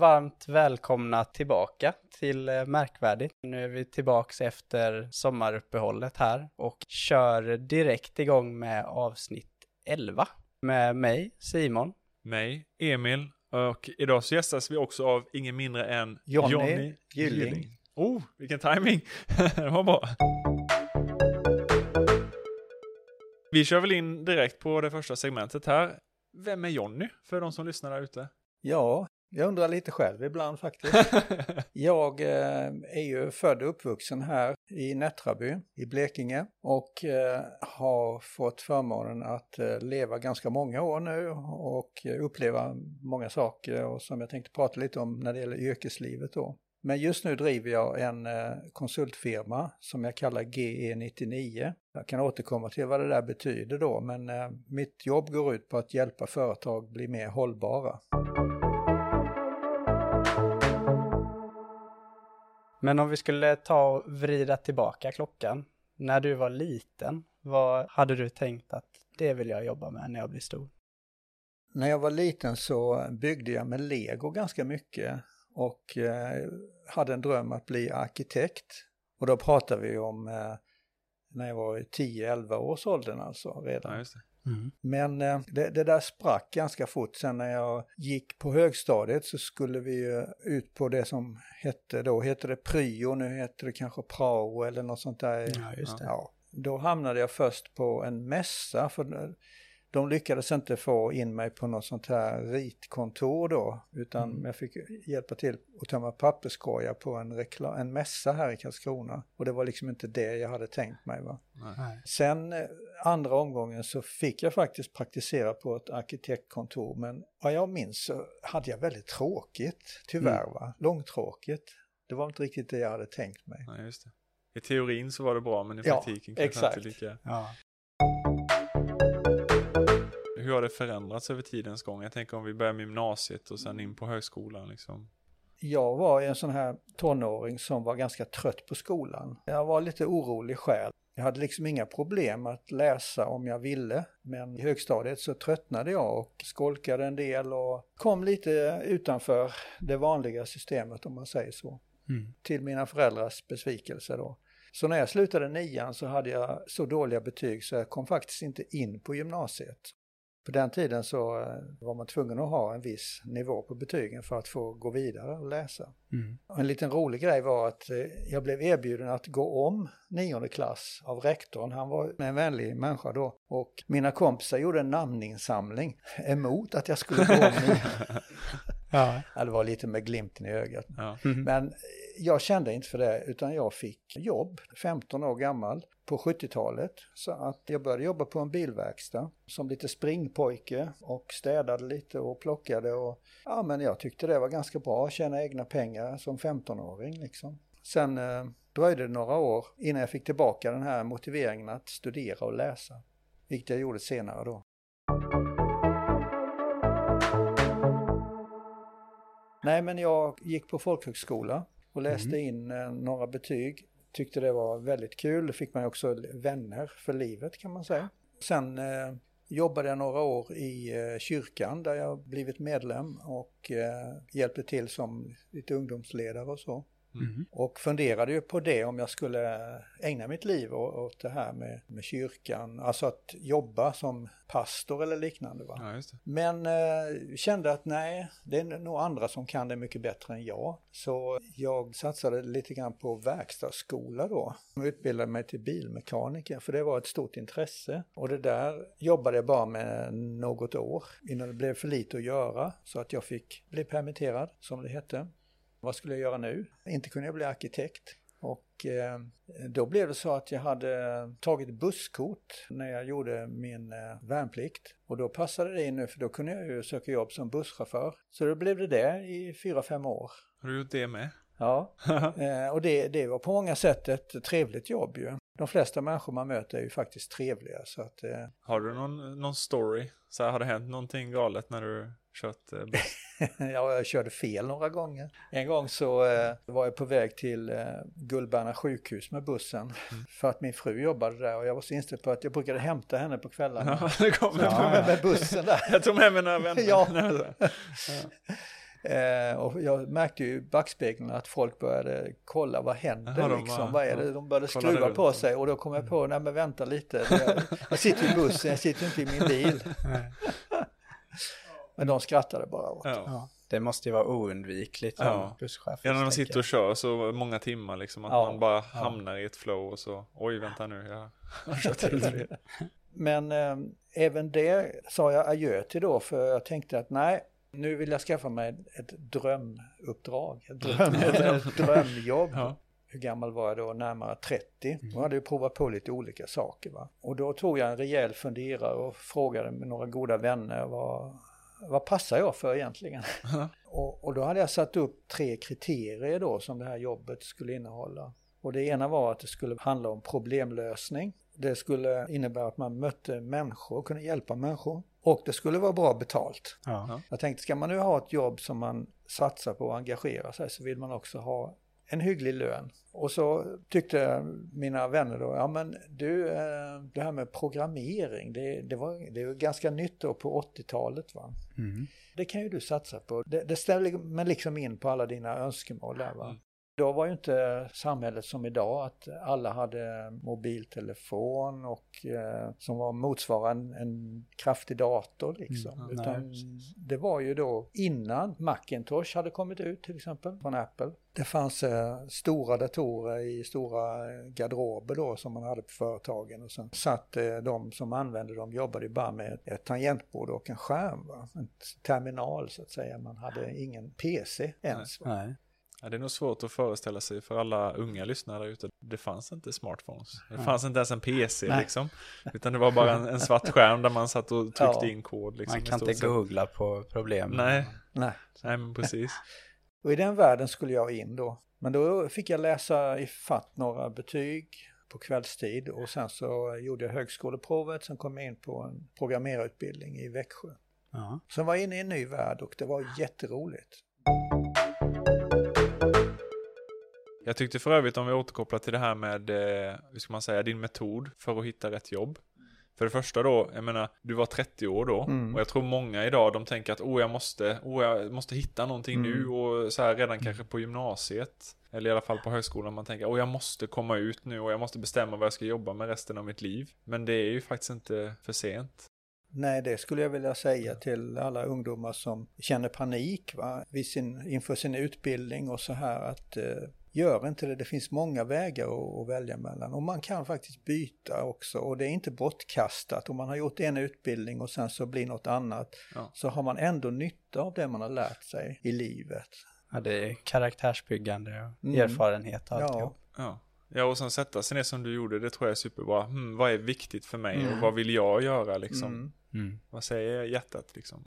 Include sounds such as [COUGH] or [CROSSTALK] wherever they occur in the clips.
Varmt välkomna tillbaka till eh, Märkvärdigt. Nu är vi tillbaks efter sommaruppehållet här och kör direkt igång med avsnitt 11 med mig, Simon. Mig, Emil och idag så gästas vi också av ingen mindre än Johnny Johnny Gylling. Gylling. Oh, vilken timing! [LAUGHS] det var bra. Vi kör väl in direkt på det första segmentet här. Vem är Johnny för de som lyssnar där ute? Ja, jag undrar lite själv ibland faktiskt. [LAUGHS] Jag eh, är ju född och uppvuxen här i Nättraby i Blekinge och eh, har fått förmånen att eh, leva ganska många år nu och uppleva många saker och som jag tänkte prata lite om när det gäller yrkeslivet då. Men just nu driver jag en eh, konsultfirma som jag kallar GE99. Jag kan återkomma till vad det där betyder då, men eh, mitt jobb går ut på att hjälpa företag bli mer hållbara. Men om vi skulle ta och vrida tillbaka klockan. När du var liten, vad hade du tänkt att det vill jag jobba med när jag blir stor? När jag var liten så byggde jag med lego ganska mycket och eh, hade en dröm att bli arkitekt. Och då pratar vi om eh, när jag var i 10-11 års åldern alltså redan. Ja, det. Men eh, det, det där sprack ganska fort. Sen när jag gick på högstadiet så skulle vi ut på det som hette, då hette det pryo, nu heter det kanske prao eller något sånt där. Ja, just det. Ja, då hamnade jag först på en mässa för de lyckades inte få in mig på något sånt här ritkontor då utan Mm. jag fick hjälpa till att tömma papperskorgar på en, rekla- en mässa här i Karlskrona och det var liksom inte det jag hade tänkt mig. Va? Nej. Sen eh, andra omgången så fick jag faktiskt praktisera på ett arkitektkontor men vad jag minns så hade jag väldigt tråkigt, tyvärr Mm. va, långtråkigt. Det var inte riktigt det jag hade tänkt mig. Ja, just det. I teorin så var det bra, men i Ja, praktiken kanske exakt. inte lika. Ja. Hur har det förändrats över tidens gång? Jag tänker om vi börjar med gymnasiet och sen in på högskolan liksom. Jag var en sån här tonåring som var ganska trött på skolan. Jag var lite orolig själv. Jag hade liksom inga problem att läsa om jag ville, men i högstadiet så tröttnade jag och skolkade en del och kom lite utanför det vanliga systemet om man säger så. Mm. Till mina föräldrars besvikelse då. Så när jag slutade nian så hade jag så dåliga betyg så jag kom faktiskt inte in på gymnasiet. På den tiden så eh, var man tvungen att ha en viss nivå på betygen för att få gå vidare och läsa. Mm. En liten rolig grej var att eh, jag blev erbjuden att gå om nionde klass av rektorn. Han var en vänlig människa då. Och mina kompisar gjorde en namninsamling emot att jag skulle gå om. [LAUGHS] [LAUGHS] Ja. Ja, det var lite med glimten i ögat. Ja. Mm. Men jag kände inte för det utan jag fick jobb, 15 år gammal, på 70-talet. Så att jag började jobba på en bilverkstad som lite springpojke och städade lite och plockade och ja men jag tyckte det var ganska bra att tjäna egna pengar som 15-åring liksom. Sen eh, dröjde det några år innan jag fick tillbaka den här motiveringen att studera och läsa. Vilket jag gjorde senare då. Nej, men jag gick på folkhögskola och läste in eh, några betyg. Tyckte det var väldigt kul. Då fick man också vänner för livet kan man säga. Sen eh, jobbade jag några år i eh, kyrkan där jag blivit medlem och eh, hjälpte till som lite ungdomsledare och så. Mm. Och funderade ju på det om jag skulle ägna mitt liv åt det här med, med kyrkan. Alltså att jobba som pastor eller liknande. Va? ja. Men eh, kände att nej, det är nog andra som kan det mycket bättre än jag. Så jag satsade lite grann på verkstadsskola då. Jag utbildade mig till bilmekaniker för det var ett stort intresse. Och det där jobbade jag bara med något år innan det blev för lite att göra. Så att jag fick bli permitterad som det hette. Vad skulle jag göra nu? Inte kunde jag bli arkitekt. Och eh, då blev det så att jag hade tagit busskort när jag gjorde min eh, värnplikt. Och då passade det in nu för då kunde jag ju söka jobb som busschaufför. Så då blev det det i fyra, fem år. Har du gjort det med? Ja, [LAUGHS] eh, och det, det var på många sätt ett trevligt jobb ju. De flesta människor man möter är ju faktiskt trevliga så att Har du någon, någon story? Så här, har det hänt någonting galet när du kört buss? [LAUGHS] [LAUGHS] ja, jag körde fel några gånger. En gång så eh, var jag på väg till eh, Gullberna sjukhus med bussen för att min fru jobbade där och jag var så inställd på att jag brukade hämta henne på kvällarna. Ja, det kommer Ja, med, med bussen där. Jag tog med mig några vänner. Ja. [LAUGHS] Så. [LAUGHS] Eh, och jag märkte ju i backspegeln att folk började kolla vad händer de liksom. bara- vad är det? De började skruva runt på och- sig och då kom jag på, nej men vänta lite. Jag, jag sitter i bussen, jag sitter inte i min bil. Men de skrattade bara åt. Ja. Ja, det måste ju vara oundvikligt som Ja. busschef. Ja, när man sitter och kör så många timmar liksom, att Ja, man bara hamnar i ett flow och så, oj vänta nu, jag har kört helt. Men eh, även det sa jag adjö till då för jag tänkte att nej, nu vill jag skaffa mig ett drömuppdrag, ett, dröm, [LAUGHS] ett [LAUGHS] drömjobb. Ja. Hur gammal var jag då? Närmare 30. Och hade ju provat på lite olika saker. Va? Och då tog jag en rejäl funderare och frågade med några goda vänner vad, vad passar jag för egentligen? [LAUGHS] och, och då hade jag satt upp tre kriterier då som det här jobbet skulle innehålla. Och det ena var att det skulle handla om problemlösning. Det skulle innebära att man mötte människor, kunde hjälpa människor. Och det skulle vara bra betalt. Ja. Jag tänkte, ska man nu ha ett jobb som man satsar på och engagerar sig så vill man också ha en hygglig lön. Och så tyckte mina vänner då, ja men du, eh, det här med programmering, det, det, var, det ju ganska nytt då på 80-talet va. Mm. Det kan ju du satsa på. Det, det ställer mig liksom in på alla dina önskemål där va. Då var ju inte samhället som idag att alla hade mobiltelefon och eh, som var motsvarande en, kraftig dator liksom. Mm, Utan nej, det var ju då innan Macintosh hade kommit ut till exempel från Apple. Det fanns eh, stora datorer i stora garderober då som man hade på företagen och sen satt eh, de som använde dem jobbade bara med ett, tangentbord och en skärm. Va? En terminal så att säga. Man hade ingen PC ens. Va? Nej. Ja, det är nog svårt att föreställa sig för alla unga lyssnare ute. Det fanns inte smartphones. Det fanns inte ens en PC Nej. liksom. Utan det var bara en, en svart skärm där man satt och tryckte Ja. in kod. Liksom, Man kan inte googla på problemen. Nej, Nej. nej men precis. [LAUGHS] Och i den världen skulle jag in då. Men då fick jag läsa i fatt några betyg på kvällstid och sen så gjorde jag högskoleprovet. Sen kom jag in på en programmerarutbildning i Växjö. Ja. Sen var jag inne i en ny värld och det var jätteroligt. Jag tyckte för övrigt om vi återkopplar till det här med, eh, hur ska man säga, din metod för att hitta rätt jobb. För det första då, jag menar, du var 30 år då Mm. och jag tror många idag de tänker att oh, jag måste, oh, jag måste hitta någonting Mm. nu och så här redan kanske på gymnasiet. Eller i alla fall på högskolan man tänker, oh, jag måste komma ut nu och jag måste bestämma vad jag ska jobba med resten av mitt liv. Men det är ju faktiskt inte för sent. Nej, det skulle jag vilja säga till alla ungdomar som känner panik va? Vid sin, inför sin utbildning och så här att eh, gör inte det. Det finns många vägar att, att välja mellan och man kan faktiskt byta också och det är inte bortkastat. Om man har gjort en utbildning och sen så blir något annat Ja. så har man ändå nytta av det man har lärt sig i livet. ja, det är karaktärsbyggande och Mm. erfarenhet och Ja. alltihop. Ja. Ja, och sen sätta sig ner som du gjorde, det tror jag är superbra. Hmm, vad är viktigt för mig Mm. och vad vill jag göra liksom? Mm. Mm. Vad säger hjärtat liksom?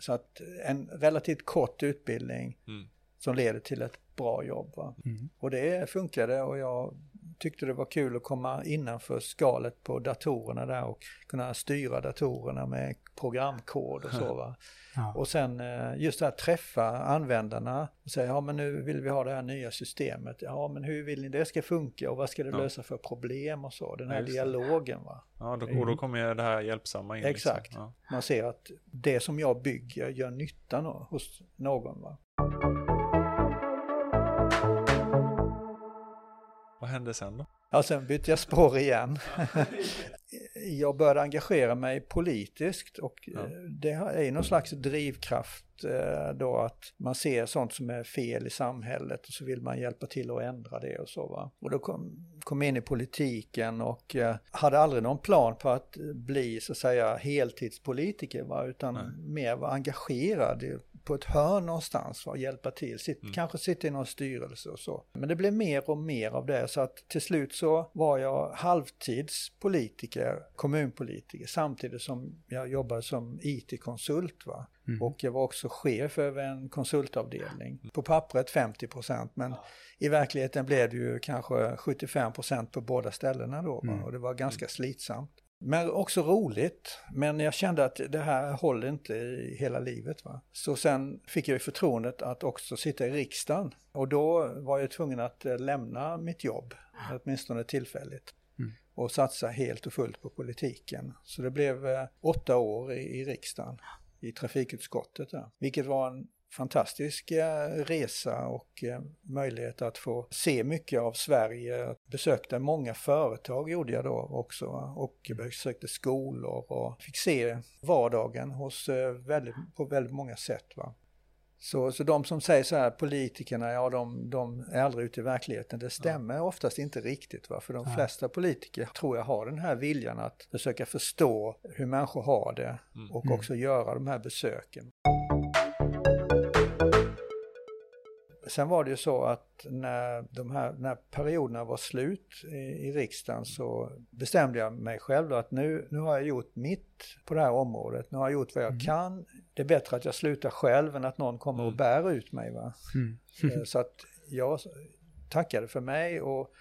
Så att en relativt kort utbildning Mm. Som leder till ett bra jobb. Va? Mm. Och det funkade och jag tyckte det var kul att komma innanför skalet på datorerna där och kunna styra datorerna med programkod och så. Va? [LAUGHS] Ja. Och sen eh, just det här träffa användarna och säga ja men nu vill vi ha det här nya systemet. Ja men hur vill ni det ska funka och vad ska det Ja. lösa för problem och så. Den Ja, här det. dialogen va. Ja, då, och Mm. då kommer ju det här hjälpsamma in. Exakt. Liksom. Ja. Man ser att det som jag bygger gör nytta hos någon va. Hände sen då? Ja, sen bytte jag spår igen. [LAUGHS] jag började engagera mig politiskt och Ja. eh, det är någon slags drivkraft eh, då att man ser sånt som är fel i samhället och så vill man hjälpa till att ändra det och så va. Och då kom, kom in i politiken och eh, hade aldrig någon plan på att bli så att säga heltidspolitiker va, utan Nej. mer var engagerad på ett hörn någonstans och hjälpa till. Sitt, Mm. Kanske sitta i någon styrelse och så. Men det blev mer och mer av det så att till slut så var jag halvtidspolitiker, kommunpolitiker samtidigt som jag jobbade som IT-konsult va. Mm. Och jag var också chef över en konsultavdelning. På pappret 50% men i verkligheten blev det ju kanske 75% på båda ställena då. Va? Mm. Och det var ganska slitsamt. Men också roligt. Men jag kände att det här håller inte i hela livet. Va? Så sen fick jag förtroendet att också sitta i riksdagen. Och då var jag tvungen att eh, lämna mitt jobb, åtminstone tillfälligt. Mm. Och satsa helt och fullt på politiken. Så det blev eh, åtta år i, i riksdagen, i trafikutskottet. Där. Vilket var en fantastisk eh, resa och eh, möjlighet att få se mycket av Sverige. Besökte många företag gjorde jag då också och besökte skolor och fick se vardagen hos eh, väldigt, på väldigt många sätt. Va? Så, så de som säger så här, politikerna, ja de, de är aldrig ute i verkligheten, det stämmer ja. oftast inte riktigt. Va? För de ja. flesta politiker tror jag har den här viljan att försöka förstå hur människor har det mm. och mm. också göra de här besöken. Sen var det ju så att när de här när perioderna var slut i, i riksdagen så bestämde jag mig själv att nu, nu har jag gjort mitt på det här området. Nu har jag gjort vad jag mm. kan. Det är bättre att jag slutar själv än att någon kommer och mm. bär ut mig. Va? Mm. Eh, så att jag tackade för mig och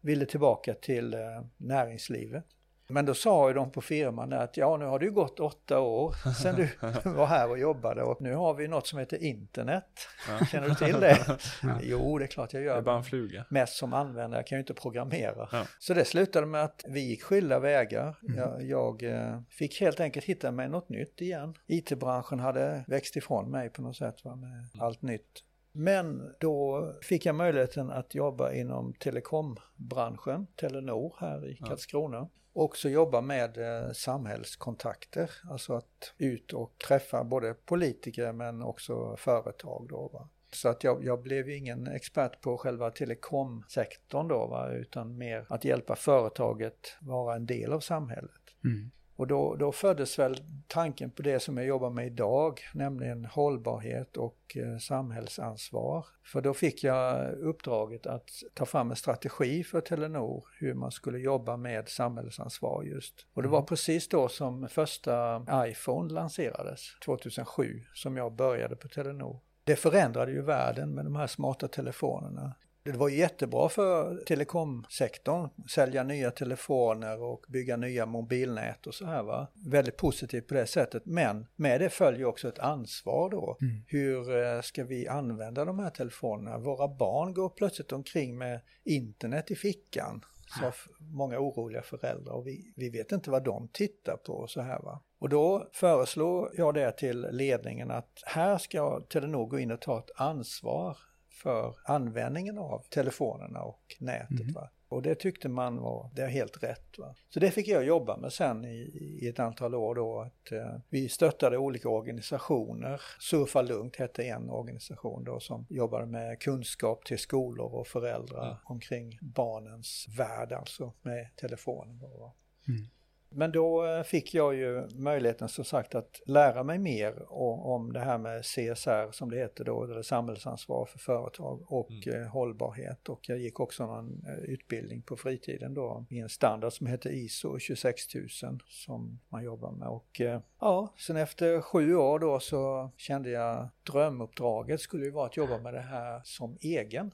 ville tillbaka till eh, näringslivet. Men då sa ju de på firman att ja, nu har det ju gått åtta år sedan du [LAUGHS] var här och jobbade och nu har vi något som heter internet. Ja. Känner du till det? [LAUGHS] Ja. Jo, det är klart jag gör. Det är bara en fluga. Mest som användare, jag kan ju inte programmera. Ja. Så det slutade med att vi gick skilda vägar. Mm. Jag, jag, eh, fick helt enkelt hitta mig något nytt igen. IT-branschen hade växt ifrån mig på något sätt va, med mm. allt nytt. Men då fick jag möjligheten att jobba inom telekombranschen, Telenor här i Karlskrona också jobba med eh, samhällskontakter, alltså att ut och träffa både politiker men också företag då. Va? Så att jag, jag blev ingen expert på själva telekomsektorn då, va? utan mer att hjälpa företaget vara en del av samhället. Mm. Och då, då föddes väl tanken på det som jag jobbar med idag, nämligen hållbarhet och eh, samhällsansvar. För då fick jag uppdraget att ta fram en strategi för Telenor, hur man skulle jobba med samhällsansvar just. Och det var mm. precis då som första iPhone lanserades, 2007, som jag började på Telenor. Det förändrade ju världen med de här smarta telefonerna. Det var jättebra för telekomsektorn, sälja nya telefoner och bygga nya mobilnät och så här va. Väldigt positivt på det sättet, men med det följer också ett ansvar då. Mm. Hur eh, ska vi använda de här telefonerna? Våra barn går plötsligt omkring med internet i fickan. Så många oroliga föräldrar och vi, vi vet inte vad de tittar på och så här va. Och då föreslår jag det till ledningen att här ska Telenor gå in och ta ett ansvar för användningen av telefonerna och nätet. Mm. Va? Och det tyckte man var, det är helt rätt. Va? Så det fick jag jobba med sen i, i ett antal år då. Att, eh, vi stöttade olika organisationer. Surfa Lugnt hette en organisation då som jobbade med kunskap till skolor och föräldrar mm. omkring barnens värld, alltså med telefonen. Då, mm. Men då eh, fick jag ju möjligheten som sagt att lära mig mer om det här med CSR som det heter då, eller samhällsansvar för företag och mm. Eh, hållbarhet. Och jag gick också någon eh, utbildning på fritiden då i en standard som heter ISO 26000 som man jobbar med. Och ja, sen efter sju år då så kände jag drömuppdraget skulle ju vara att jobba med det här som egen.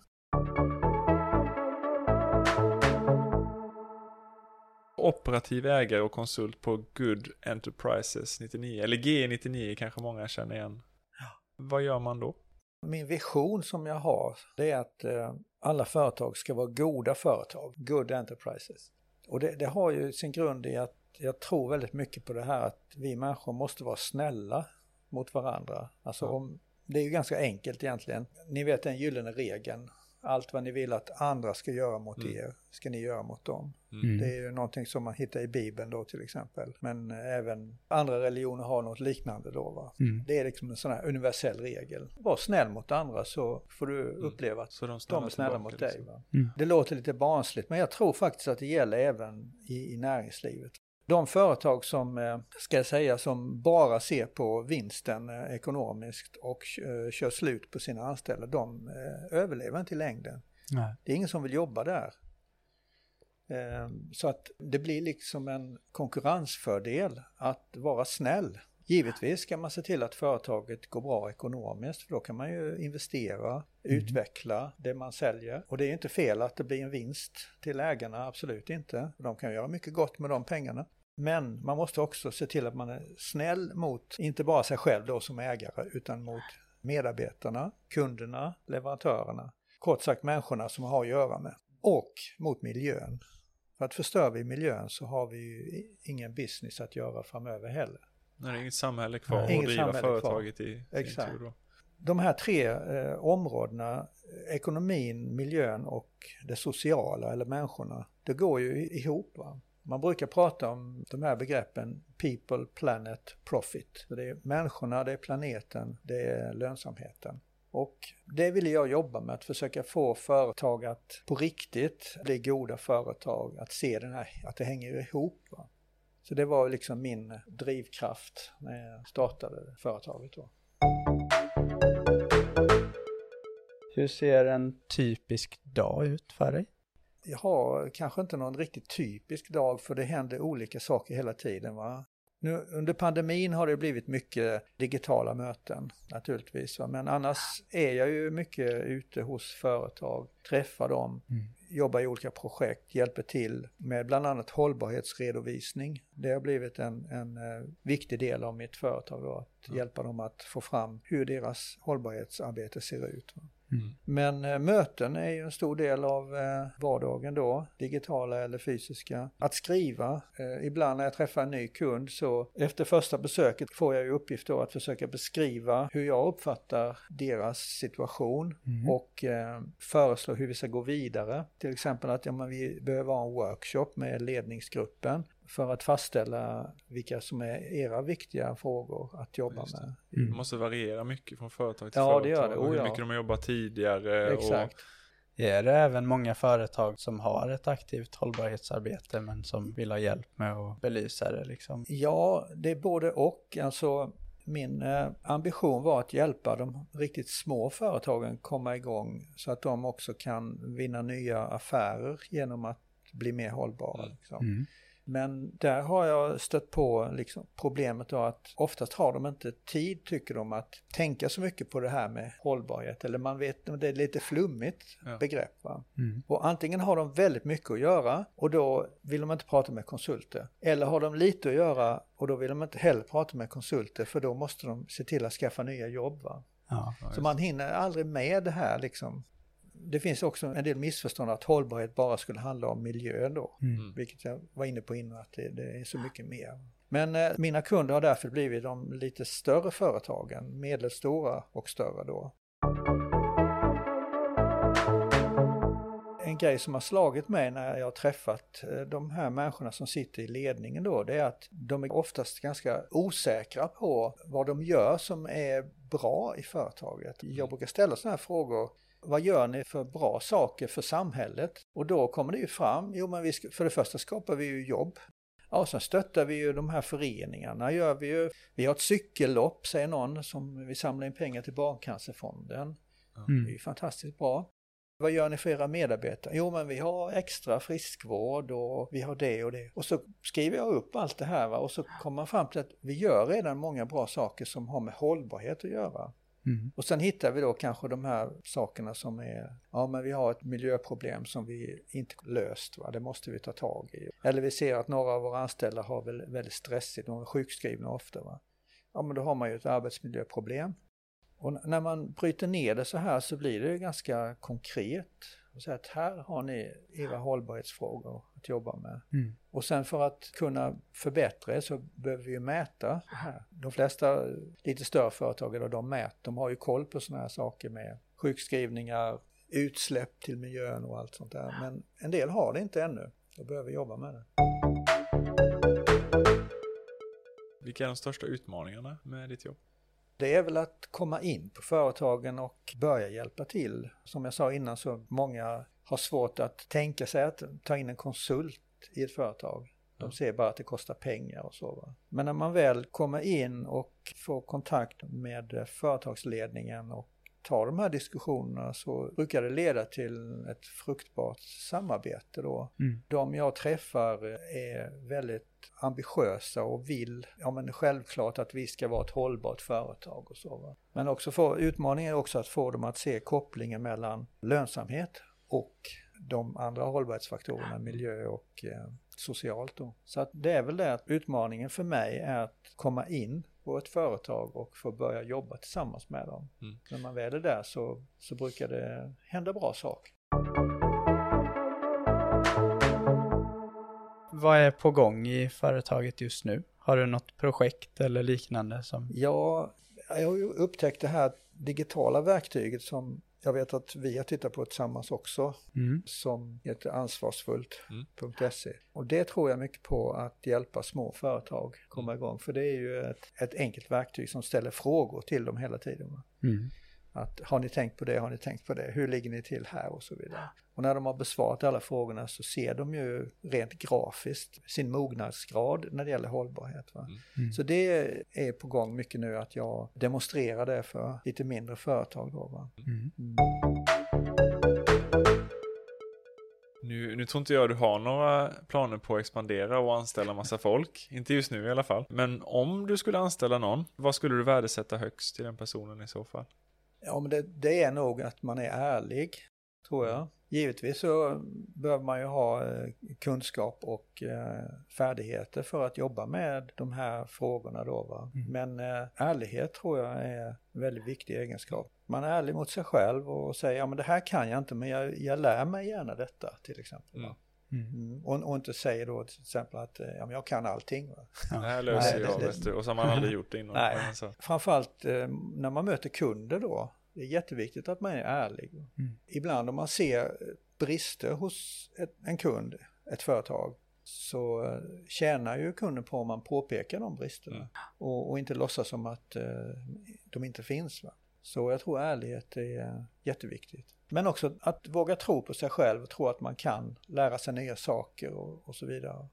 Operativ ägare och konsult på Good Enterprises 99, eller G99 kanske många känner igen. Vad gör man då? Min vision som jag har, det är att eh, alla företag ska vara goda företag, good enterprises. Och det, det, har ju sin grund i att jag tror väldigt mycket på det här att vi människor måste vara snälla mot varandra. Alltså om, det är ju ganska enkelt egentligen. Ni vet den gyllene regeln allt vad ni vill att andra ska göra mot mm. er, ska ni göra mot dem. Mm. Det är ju någonting som man hittar i Bibeln då till exempel. Men även andra religioner har något liknande då. Va? Mm. Det är liksom en sån här universell regel. Var snäll mot andra så får du mm. uppleva att de, de är snälla mot dig. Liksom. Mm. Det låter lite barnsligt men jag tror faktiskt att det gäller även i, i näringslivet. De företag som, eh, ska jag säga, som bara ser på vinsten eh, ekonomiskt och eh, kör slut på sina anställda, de överlever inte i längden. Nej. Det är ingen som vill jobba där. Så att det blir liksom en konkurrensfördel att vara snäll. Givetvis ska man se till att företaget går bra ekonomiskt för då kan man ju investera, mm. utveckla det man säljer. Och det är inte fel att det blir en vinst till ägarna, absolut inte. De kan göra mycket gott med de pengarna. Men man måste också se till att man är snäll mot, inte bara sig själv då som ägare, utan mot medarbetarna, kunderna, leverantörerna. Kort sagt människorna som har att göra med. Och mot miljön. För att förstör vi miljön så har vi ju ingen business att göra framöver heller. Nej, det är inget samhälle kvar att driva företaget kvar. i Exakt. de här tre eh, områdena, ekonomin, miljön och det sociala eller människorna, det går ju ihop. Va? Man brukar prata om de här begreppen people, planet, profit. Det är människorna, det är planeten, det är lönsamheten. Och det vill jag jobba med, att försöka få företag att på riktigt bli goda företag, att se den här, att det hänger ihop. Va? Så det var liksom min drivkraft när jag startade företaget då. Hur ser en typisk dag ut för dig? Jag har kanske inte någon riktigt typisk dag för det händer olika saker hela tiden. Va? Nu, under pandemin har det blivit mycket digitala möten naturligtvis. Va? Men annars är jag ju mycket ute hos företag, träffar dem, mm. Jobbar i olika projekt, hjälper till med bland annat hållbarhetsredovisning. Det har blivit en, en uh, viktig del av mitt företag då, att mm. hjälpa dem att få fram hur deras hållbarhetsarbete ser ut. Va? Mm. Men eh, möten är ju en stor del av eh, vardagen då, digitala eller fysiska. Att skriva, eh, ibland när jag träffar en ny kund så efter första besöket får jag ju uppgift då att försöka beskriva hur jag uppfattar deras situation mm. och föreslå hur vi ska gå vidare. Till exempel att ja, vi behöver ha en workshop med ledningsgruppen för att fastställa vilka som är era viktiga frågor att jobba med. Mm. Det måste variera mycket från företag till ja, företag. Det gör det. Oh, hur ja. mycket de har jobbat tidigare. Exakt. Och... Är det även många företag som har ett aktivt hållbarhetsarbete men som vill ha hjälp med att belysa det liksom? Ja, det är både och. Alltså, min eh, ambition var att hjälpa de riktigt små företagen komma igång så att de också kan vinna nya affärer genom att bli mer hållbara. Liksom. Mm. Men där har jag stött på liksom problemet då att oftast har de inte tid, tycker de, att tänka så mycket på det här med hållbarhet. Eller man vet, det är lite flummigt ja. begrepp. Mm. Och antingen har de väldigt mycket att göra och då vill de inte prata med konsulter. Eller har de lite att göra och då vill de inte heller prata med konsulter för då måste de se till att skaffa nya jobb. Va? Ja, så man hinner aldrig med det här liksom det finns också en del missförstånd att hållbarhet bara skulle handla om miljön då. Mm. Vilket jag var inne på innan, att det, det är så mycket mer. Men eh, mina kunder har därför blivit de lite större företagen, medelstora och större då. En grej som har slagit mig när jag har träffat eh, de här människorna som sitter i ledningen då, det är att de är oftast ganska osäkra på vad de gör som är bra i företaget. Jag brukar ställa sådana här frågor vad gör ni för bra saker för samhället? Och då kommer det ju fram, jo men vi, för det första skapar vi ju jobb. Ja, sen stöttar vi ju de här föreningarna, gör vi ju. Vi har ett cykellopp, säger någon, som vi samlar in pengar till Barncancerfonden. Mm. Det är ju fantastiskt bra. Vad gör ni för era medarbetare? Jo, men vi har extra friskvård och vi har det och det. Och så skriver jag upp allt det här va? och så kommer man fram till att vi gör redan många bra saker som har med hållbarhet att göra. Mm. Och sen hittar vi då kanske de här sakerna som är, ja men vi har ett miljöproblem som vi inte löst, va? det måste vi ta tag i. Eller vi ser att några av våra anställda har väl, väldigt stressigt, de är sjukskrivna ofta. Va? Ja men då har man ju ett arbetsmiljöproblem. Och när man bryter ner det så här så blir det ganska konkret och säga att här har ni era hållbarhetsfrågor att jobba med. Mm. Och sen för att kunna förbättra så behöver vi ju mäta. De flesta lite större företag, de mäter, de har ju koll på sådana här saker med sjukskrivningar, utsläpp till miljön och allt sånt där. Men en del har det inte ännu och behöver jobba med det. Vilka är de största utmaningarna med ditt jobb? Det är väl att komma in på företagen och börja hjälpa till. Som jag sa innan så många har svårt att tänka sig att ta in en konsult i ett företag. De ser bara att det kostar pengar och så. Va? Men när man väl kommer in och får kontakt med företagsledningen och tar de här diskussionerna så brukar det leda till ett fruktbart samarbete då. Mm. De jag träffar är väldigt ambitiösa och vill, ja men självklart att vi ska vara ett hållbart företag och så. Va? Men också få, utmaningen är också att få dem att se kopplingen mellan lönsamhet och de andra hållbarhetsfaktorerna, miljö och eh, socialt då. Så att det är väl det att utmaningen för mig är att komma in på ett företag och få börja jobba tillsammans med dem. Mm. När man väl är där så, så brukar det hända bra saker. Vad är på gång i företaget just nu? Har du något projekt eller liknande som? Ja, jag har ju upptäckt det här digitala verktyget som jag vet att vi har tittat på tillsammans också, Mm. som heter ansvarsfullt.se. Mm. Och det tror jag mycket på att hjälpa små företag komma igång, för det är ju ett, ett enkelt verktyg som ställer frågor till dem hela tiden. Mm. Att har ni tänkt på det, har ni tänkt på det, hur ligger ni till här och så vidare. Och när de har besvarat alla frågorna så ser de ju rent grafiskt sin mognadsgrad när det gäller hållbarhet. Va? Mm. Så det är på gång mycket nu att jag demonstrerar det för lite mindre företag då. Va? Mm. Mm. Nu, nu tror inte jag du har några planer på att expandera och anställa massa folk. [LAUGHS] Inte just nu i alla fall. Men om du skulle anställa någon, vad skulle du värdesätta högst till den personen i så fall? Ja, men det, det är nog att man är ärlig, tror jag. Givetvis så behöver man ju ha eh, kunskap och eh, färdigheter för att jobba med de här frågorna då. Va? Mm. Men eh, ärlighet tror jag är en väldigt viktig egenskap. Man är ärlig mot sig själv och säger ja men det här kan jag inte men jag, jag lär mig gärna detta till exempel. Mm. Mm. Och, och inte säger då till exempel att eh, ja, men jag kan allting. Va? Det här löser Nej, det- jag, det- vet du. Och så har man aldrig [LAUGHS] gjort det innan. Nej. Så. Framförallt eh, när man möter kunder då. Det är jätteviktigt att man är ärlig. Mm. Ibland om man ser brister hos ett, en kund, ett företag, så eh, tjänar ju kunden på om man påpekar de bristerna. Mm. Och, och inte låtsas som att eh, de inte finns. Va? Så jag tror ärlighet är jätteviktigt. Men också att våga tro på sig själv och tro att man kan lära sig nya saker och, och så vidare.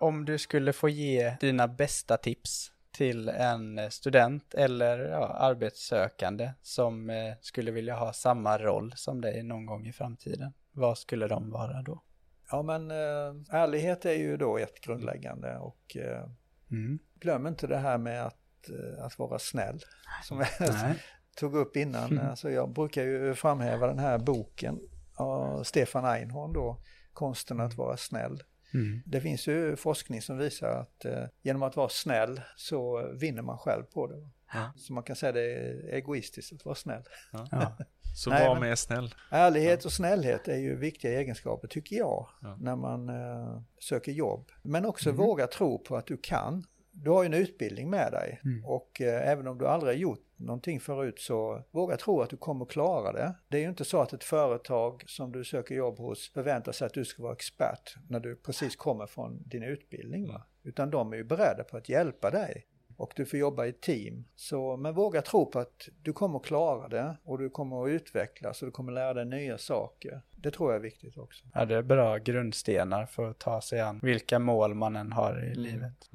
Om du skulle få ge dina bästa tips till en student eller ja, arbetssökande som eh, skulle vilja ha samma roll som dig någon gång i framtiden, vad skulle de vara då? Ja men eh, ärlighet är ju då ett grundläggande och eh, Mm. glöm inte det här med att, eh, att vara snäll. Som jag Nej. [LAUGHS] tog upp innan. Alltså jag brukar ju framhäva den här boken av Stefan Einhorn då, Konsten att vara snäll. Mm. Det finns ju forskning som visar att eh, genom att vara snäll så vinner man själv på det. Ja. Så man kan säga det är egoistiskt att vara snäll. Ja. [LAUGHS] Så Nej, var mer snäll. Ärlighet och snällhet är ju viktiga egenskaper tycker jag Ja. när man eh, söker jobb. Men också Mm. våga tro på att du kan. Du har ju en utbildning med dig Mm. och eh, även om du aldrig har gjort någonting förut så våga tro att du kommer klara det. Det är ju inte så att ett företag som du söker jobb hos förväntar sig att du ska vara expert när du precis kommer från din utbildning. Va? Utan de är ju beredda på att hjälpa dig och du får jobba i team. Så, men våga tro på att du kommer att klara det och du kommer att utvecklas och du kommer lära dig nya saker. Det tror jag är viktigt också. ja, det är bra grundstenar för att ta sig an vilka mål man än har i livet.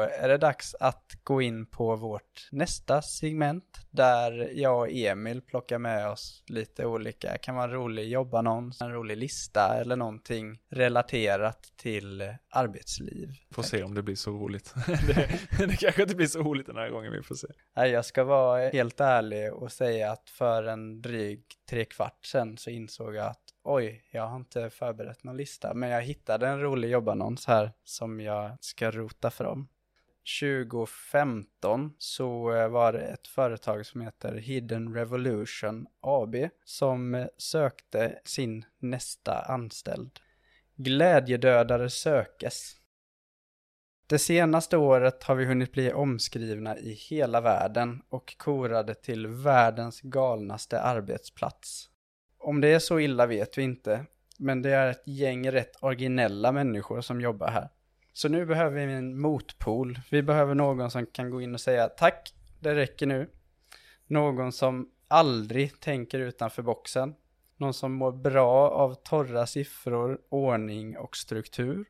Är det dags att gå in på vårt nästa segment där jag och Emil plockar med oss lite olika, det kan vara en rolig jobbannons, en rolig lista eller någonting relaterat till arbetsliv. Får se om det blir så roligt. [LAUGHS] det, det kanske inte blir så roligt den här gången, vi får se. Nej, Jag ska vara helt ärlig och säga att för en dryg tre kvart sedan så insåg jag att oj, jag har inte förberett någon lista, men jag hittade en rolig jobbannons här som jag ska rota fram. 2015 så eh, var det ett företag som heter Hidden Revolution AB som eh, sökte sin nästa anställd. Glädjedödare sökes. Det senaste året har vi hunnit bli omskrivna i hela världen och korade till världens galnaste arbetsplats. Om det är så illa vet vi inte, men det är ett gäng rätt originella människor som jobbar här. Så nu behöver vi en motpol. Vi behöver någon som kan gå in och säga tack, det räcker nu. Någon som aldrig tänker utanför boxen. Någon som mår bra av torra siffror, ordning och struktur.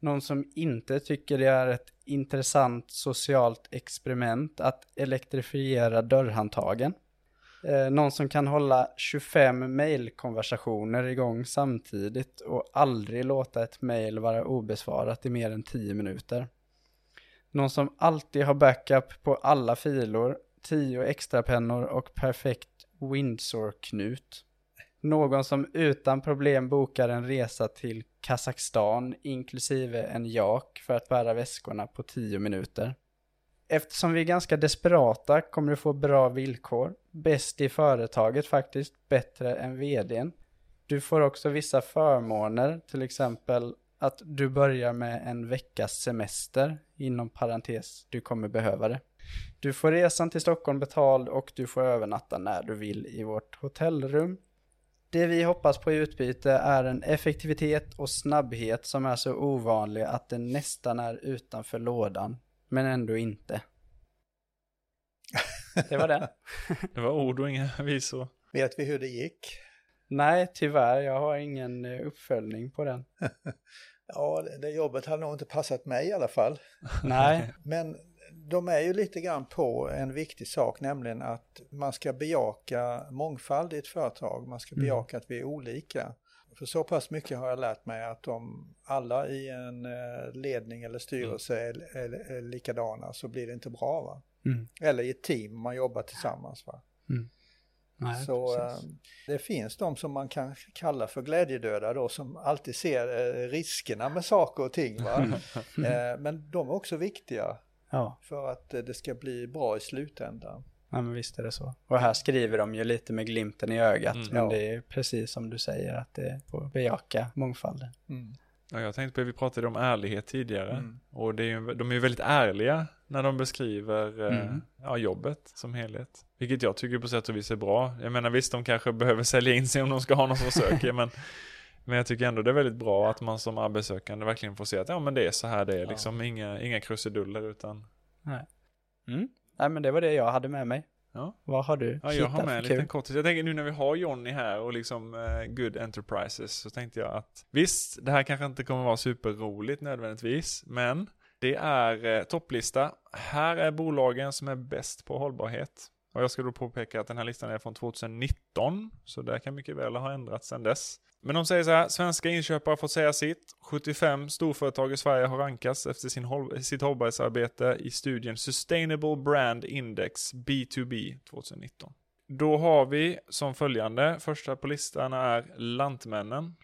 Någon som inte tycker det är ett intressant socialt experiment att elektrifiera dörrhandtagen. Eh, någon som kan hålla 25 mejlkonversationer igång samtidigt och aldrig låta ett mejl vara obesvarat i mer än 10 minuter. Någon som alltid har backup på alla filor, 10 extrapennor och perfekt Windsor-knut. Någon som utan problem bokar en resa till Kazakstan inklusive en jak för att bära väskorna på 10 minuter. Eftersom vi är ganska desperata kommer du få bra villkor. Bäst i företaget faktiskt, bättre än vdn. Du får också vissa förmåner, till exempel att du börjar med en veckas semester, inom parentes, du kommer behöva det. Du får resan till Stockholm betald och du får övernatta när du vill i vårt hotellrum. Det vi hoppas på i utbyte är en effektivitet och snabbhet som är så ovanlig att den nästan är utanför lådan, men ändå inte. [LAUGHS] Det var det. [LAUGHS] Det var ord och inga visor. Vet vi hur det gick? Nej, tyvärr, jag har ingen eh, uppföljning på den. [LAUGHS] Ja, det, jobbet hade nog inte passat mig i alla fall. Nej, Men de är ju lite grann på en viktig sak, nämligen att man ska bejaka mångfald i ett företag. Man ska Mm. bejaka att vi är olika. För så pass mycket har jag lärt mig att om alla i en eh, ledning eller styrelse är, är, är likadana så blir det inte bra. Va? Mm. Eller i ett team, man jobbar tillsammans. Va? Nej så precis. eh, det finns de som man kan kalla för glädjedöda då som alltid ser eh, riskerna med saker och ting. Va? eh, men de är också viktiga Ja, för att det ska bli bra i slutändan. Ja, men visst är det så. Och här skriver de ju lite med glimten i ögat, Mm. men Ja. det är precis som du säger att det får bejaka mångfalden. Mm. Ja, jag tänkte på, vi pratade om ärlighet tidigare. Mm. Och det är ju, de är ju väldigt ärliga när de beskriver eh, Mm. ja, jobbet som helhet. Vilket jag tycker på sätt och vis är bra. Jag menar visst, de kanske behöver sälja in sig om de ska ha någon som söker. [LAUGHS] men, men jag tycker ändå det är väldigt bra att man som arbetssökande verkligen får se att ja, men det är så här det är. Ja. Liksom inga, inga krusiduller utan Mm. Nej, men det var det jag hade med mig. Ja. Vad har du Ja, jag har med en liten kortis. Jag tänker nu när vi har Jonny här och liksom eh, Good Enterprises så tänkte jag att visst, det här kanske inte kommer vara superroligt nödvändigtvis, men det är eh, topplista. Här är bolagen som är bäst på hållbarhet. Och jag ska då påpeka att den här listan är från 2019, så det kan mycket väl ha ändrats sedan dess. Men de säger så här, svenska inköpare har fått säga sitt. 75 storföretag i Sverige har rankats efter sin håll- sitt hållbarhetsarbete i studien Sustainable Brand Index B2B 2019. Då har vi som följande, första på listan är Lantmännen.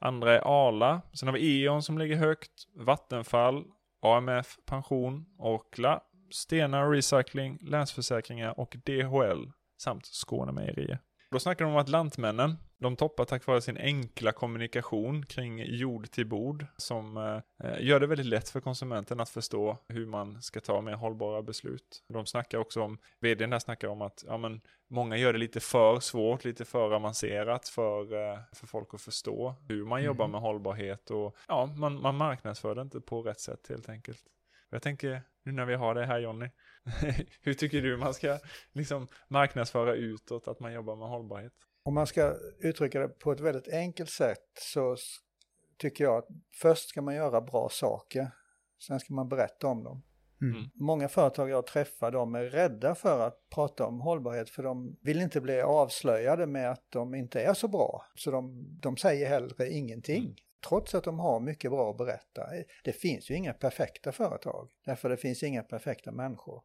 Andra är Arla. Sen har vi E.ON som ligger högt, Vattenfall, AMF Pension, Orkla, Stena Recycling, Länsförsäkringar och DHL samt Skåne Mejerier. Då snackar de om att Lantmännen, de toppar tack vare sin enkla kommunikation kring jord till bord som eh, gör det väldigt lätt för konsumenten att förstå hur man ska ta mer hållbara beslut. De snackar också om, vdn där snackar om att ja, men, många gör det lite för svårt, lite för avancerat för, eh, för folk att förstå hur man jobbar med hållbarhet och ja, man, man marknadsför det inte på rätt sätt helt enkelt. Jag tänker, nu när vi har det här Jonny, [LAUGHS] hur tycker du man ska liksom marknadsföra utåt att man jobbar med hållbarhet? Om man ska uttrycka det på ett väldigt enkelt sätt så tycker jag att först ska man göra bra saker. Sen ska man berätta om dem. Mm. Många företag jag träffar de är rädda för att prata om hållbarhet för de vill inte bli avslöjade med att de inte är så bra. Så de, de säger hellre ingenting. Mm. Trots att de har mycket bra att berätta. Det finns ju inga perfekta företag. Därför det finns inga perfekta människor.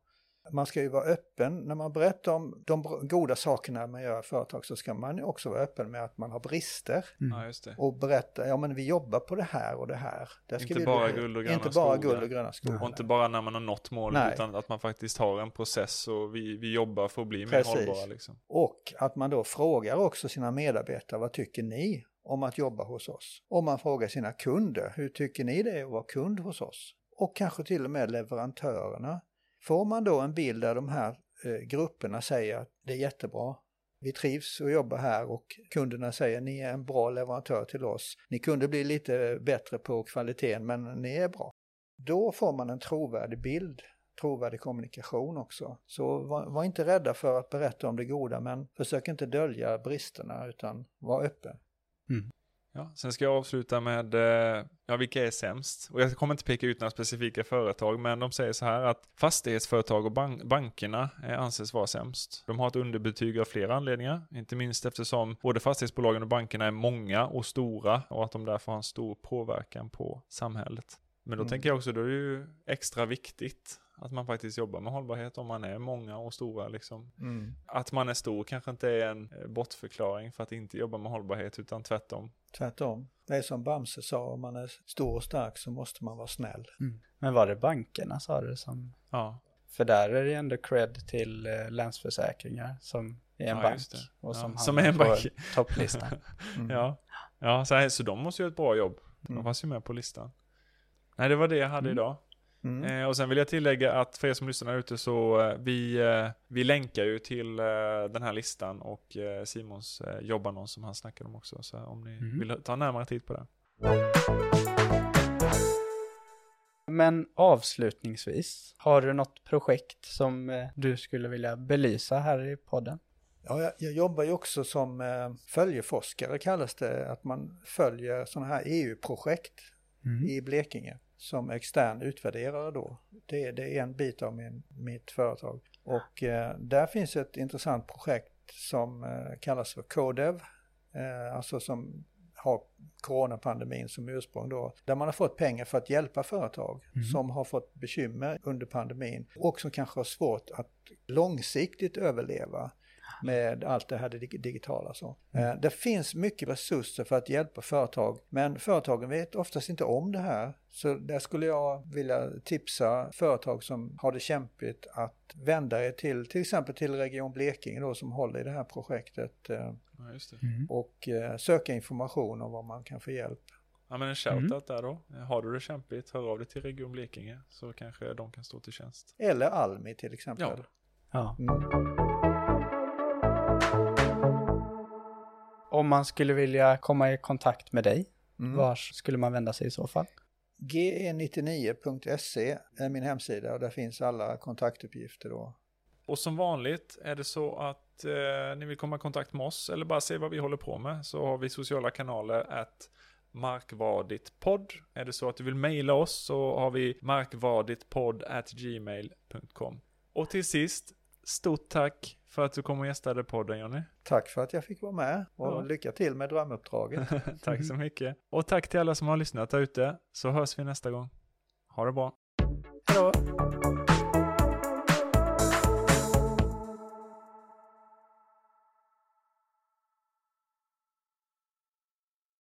Man ska ju vara öppen. När man berättar om de goda sakerna man gör i företag så ska man ju också vara öppen med att man har brister. Ja, just det. Och berätta, ja men vi jobbar på det här och det här. Där ska Inte vi bara guld och gröna Inte bara skogar. guld och gröna skogar. Och inte bara när man har nått målet Nej. utan att man faktiskt har en process och vi, vi jobbar för att bli mer Precis. hållbara. Liksom. Och att man då frågar också sina medarbetare, vad tycker ni om att jobba hos oss? Om man frågar sina kunder, hur tycker ni det är att vara kund hos oss? Och kanske till och med leverantörerna. Får man då en bild där de här eh, grupperna säger att det är jättebra, vi trivs och jobbar här och kunderna säger ni är en bra leverantör till oss. Ni kunde bli lite bättre på kvaliteten men ni är bra. Då får man en trovärdig bild, trovärdig kommunikation också. Så var, var inte rädda för att berätta om det goda men försök inte dölja bristerna utan var öppen. Mm. Ja, sen ska jag avsluta med, eh, ja vilka är sämst? Och jag kommer inte peka ut några specifika företag, men de säger så här att fastighetsföretag och bank bankerna eh, anses vara sämst. De har ett underbetyg av flera anledningar, inte minst eftersom både fastighetsbolagen och bankerna är många och stora och att de därför har en stor påverkan på samhället. Men då Mm. tänker jag också, då är det ju extra viktigt att man faktiskt jobbar med hållbarhet om man är många och stora liksom. Att man är stor kanske inte är en eh, bortförklaring för att inte jobba med hållbarhet utan tvärtom. Tvärtom. Det är som Bamse sa, om man är stor och stark så måste man vara snäll. Men var det bankerna sa du som... Ja, För där är det ändå cred till eh, Länsförsäkringar som är en Ja, bank. just det. Och Ja, som, som hamnar är en på bank. [LAUGHS] topplistan. [LAUGHS] Mm. ja. ja så, här, så de måste göra ett bra jobb. De Mm. fanns ju med på listan. Nej, det var det jag hade Mm. idag. Mm. Eh, och sen vill jag tillägga att för er som lyssnar ute så eh, vi, eh, vi länkar ju till eh, den här listan och eh, Simons eh, jobbannons som han snackade om också. Så om ni Mm. vill ta närmare tid på det. Men avslutningsvis, har du något projekt som eh, du skulle vilja belysa här i podden? Ja, jag, jag jobbar ju också som eh, följeforskare kallas det, att man följer sådana här EU-projekt i Blekinge som extern utvärderare då. Det, det är en bit av min, mitt företag. Och eh, där finns ett intressant projekt som eh, kallas för CODEV, eh, alltså som har coronapandemin som ursprung då, där man har fått pengar för att hjälpa företag Mm. som har fått bekymmer under pandemin och som kanske har svårt att långsiktigt överleva med allt det här dig- digitala. Så. Eh, Det finns mycket resurser för att hjälpa företag men företagen vet oftast inte om det här. Så där skulle jag vilja tipsa företag som har det kämpigt att vända er till till exempel till Region Blekinge då som håller i det här projektet eh, Ja, just det. och eh, söka information om vad man kan få hjälp. Ja, men en shoutout där då. Har du det kämpigt, hör av dig till Region Blekinge så kanske de kan stå till tjänst. Eller Almi till exempel. Ja. Ja. Mm. Om man skulle vilja komma i kontakt med dig, Mm. var skulle man vända sig i så fall? ge99.se är min hemsida och där finns alla kontaktuppgifter då. Och som vanligt är det så att eh, ni vill komma i kontakt med oss eller bara se vad vi håller på med så har vi sociala kanaler att markvarditpodd. Är det så att du vill mejla oss så har vi markvarditpodd at gmail.com. Och till sist, stort tack för att du kom och gästade podden Jonny. Tack för att jag fick vara med och Ja. lycka till med drömuppdraget. [LAUGHS] tack så mycket. Och tack till alla som har lyssnat där ute så hörs vi nästa gång. Ha det bra. Hej då!